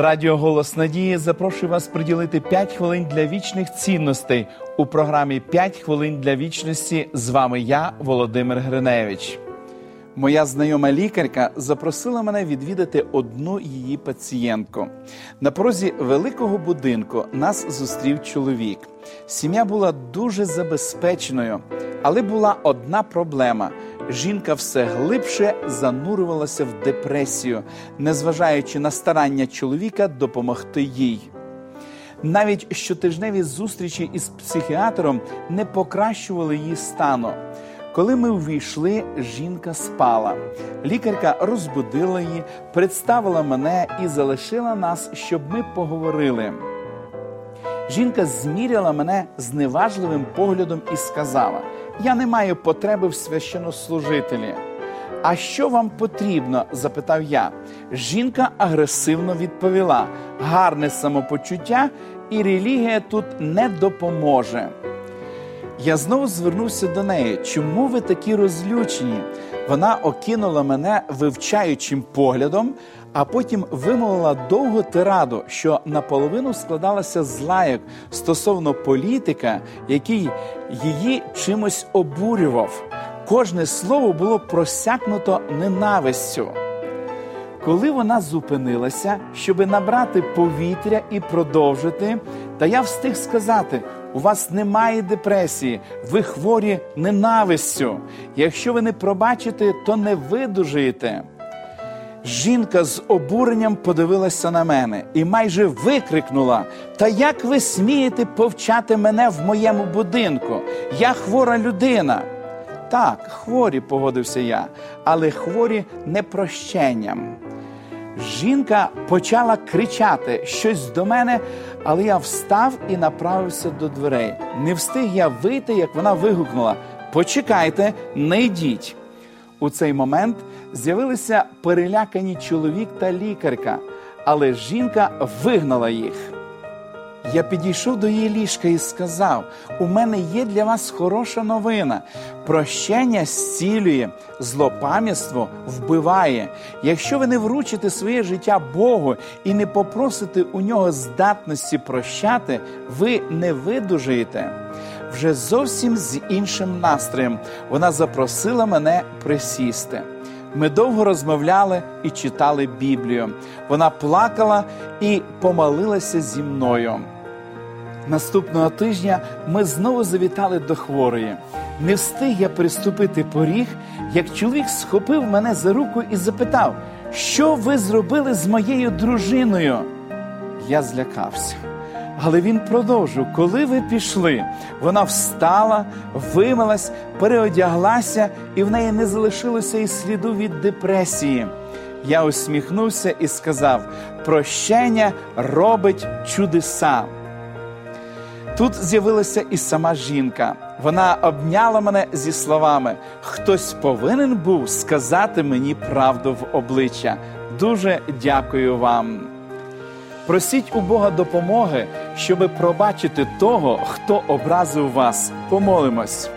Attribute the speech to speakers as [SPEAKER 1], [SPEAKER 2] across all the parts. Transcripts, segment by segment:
[SPEAKER 1] Радіо Голос Надії запрошує вас приділити 5 хвилин для вічних цінностей у програмі «5 хвилин для вічності. З вами я, Володимир Гриневич. Моя знайома лікарка запросила мене відвідати одну її пацієнтку. На порозі великого будинку нас зустрів чоловік. Сім'я була дуже забезпеченою, але була одна проблема. Жінка все глибше занурювалася в депресію, незважаючи на старання чоловіка допомогти їй. Навіть щотижневі зустрічі із психіатром не покращували її стану. Коли ми увійшли, жінка спала. Лікарка розбудила її, представила мене і залишила нас, щоб ми поговорили. Жінка зміряла мене зневажливим поглядом і сказала: Я не маю потреби в священнослужителі. А що вам потрібно? запитав я. Жінка агресивно відповіла: гарне самопочуття і релігія тут не допоможе. Я знову звернувся до неї. Чому ви такі розлючені? Вона окинула мене вивчаючим поглядом, а потім вимовила довгу тираду, що наполовину складалася з лайок стосовно політика, який її чимось обурював. Кожне слово було просякнуто ненавистю. Коли вона зупинилася, щоби набрати повітря і продовжити, та я встиг сказати: у вас немає депресії, ви хворі ненавистю. Якщо ви не пробачите, то не видужуєте. Жінка з обуренням подивилася на мене і майже викрикнула: Та як ви смієте повчати мене в моєму будинку? Я хвора людина. Так, хворі, погодився я, але хворі непрощенням. Жінка почала кричати щось до мене, але я встав і направився до дверей. Не встиг я вийти, як вона вигукнула: Почекайте, не йдіть. У цей момент з'явилися перелякані чоловік та лікарка, але жінка вигнала їх. Я підійшов до її ліжка і сказав: у мене є для вас хороша новина. Прощення зцілює, злопам'ятство вбиває. Якщо ви не вручите своє життя Богу і не попросите у нього здатності прощати, ви не видужаєте. Вже зовсім з іншим настроєм вона запросила мене присісти. Ми довго розмовляли і читали Біблію. Вона плакала і помолилася зі мною. Наступного тижня ми знову завітали до хворої. Не встиг я приступити поріг, як чоловік схопив мене за руку і запитав, що ви зробили з моєю дружиною. Я злякався. Але він продовжив, коли ви пішли, вона встала, вимилась, переодяглася, і в неї не залишилося і сліду від депресії. Я усміхнувся і сказав: прощення робить чудеса. Тут з'явилася і сама жінка. Вона обняла мене зі словами: хтось повинен був сказати мені правду в обличчя. Дуже дякую вам. Просіть у Бога допомоги, щоби пробачити того, хто образив вас. Помолимось.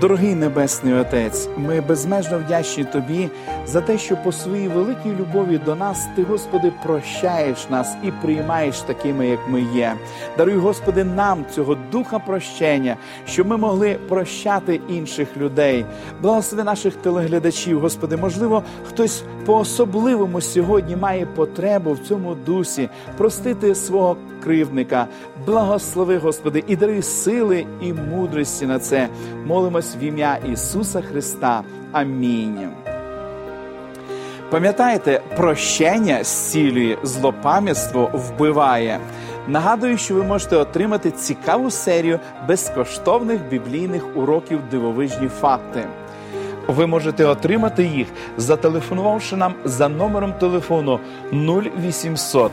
[SPEAKER 1] Дорогий Небесний Отець, ми безмежно вдячні Тобі за те, що по своїй великій любові до нас Ти, Господи, прощаєш нас і приймаєш такими, як ми є. Даруй, Господи, нам цього духа прощення, щоб ми могли прощати інших людей. Благослови наших телеглядачів, Господи, можливо, хтось по-особливому сьогодні має потребу в цьому дусі простити свого кривдника. Благослови, Господи, і даруй сили і мудрості на це. Молимось в ім'я Ісуса Христа. Амінь. Пам'ятаєте, прощення зцілює, злопам'ятство вбиває. Нагадую, що ви можете отримати цікаву серію безкоштовних біблійних уроків дивовижні факти. Ви можете отримати їх, зателефонувавши нам за номером телефону 0800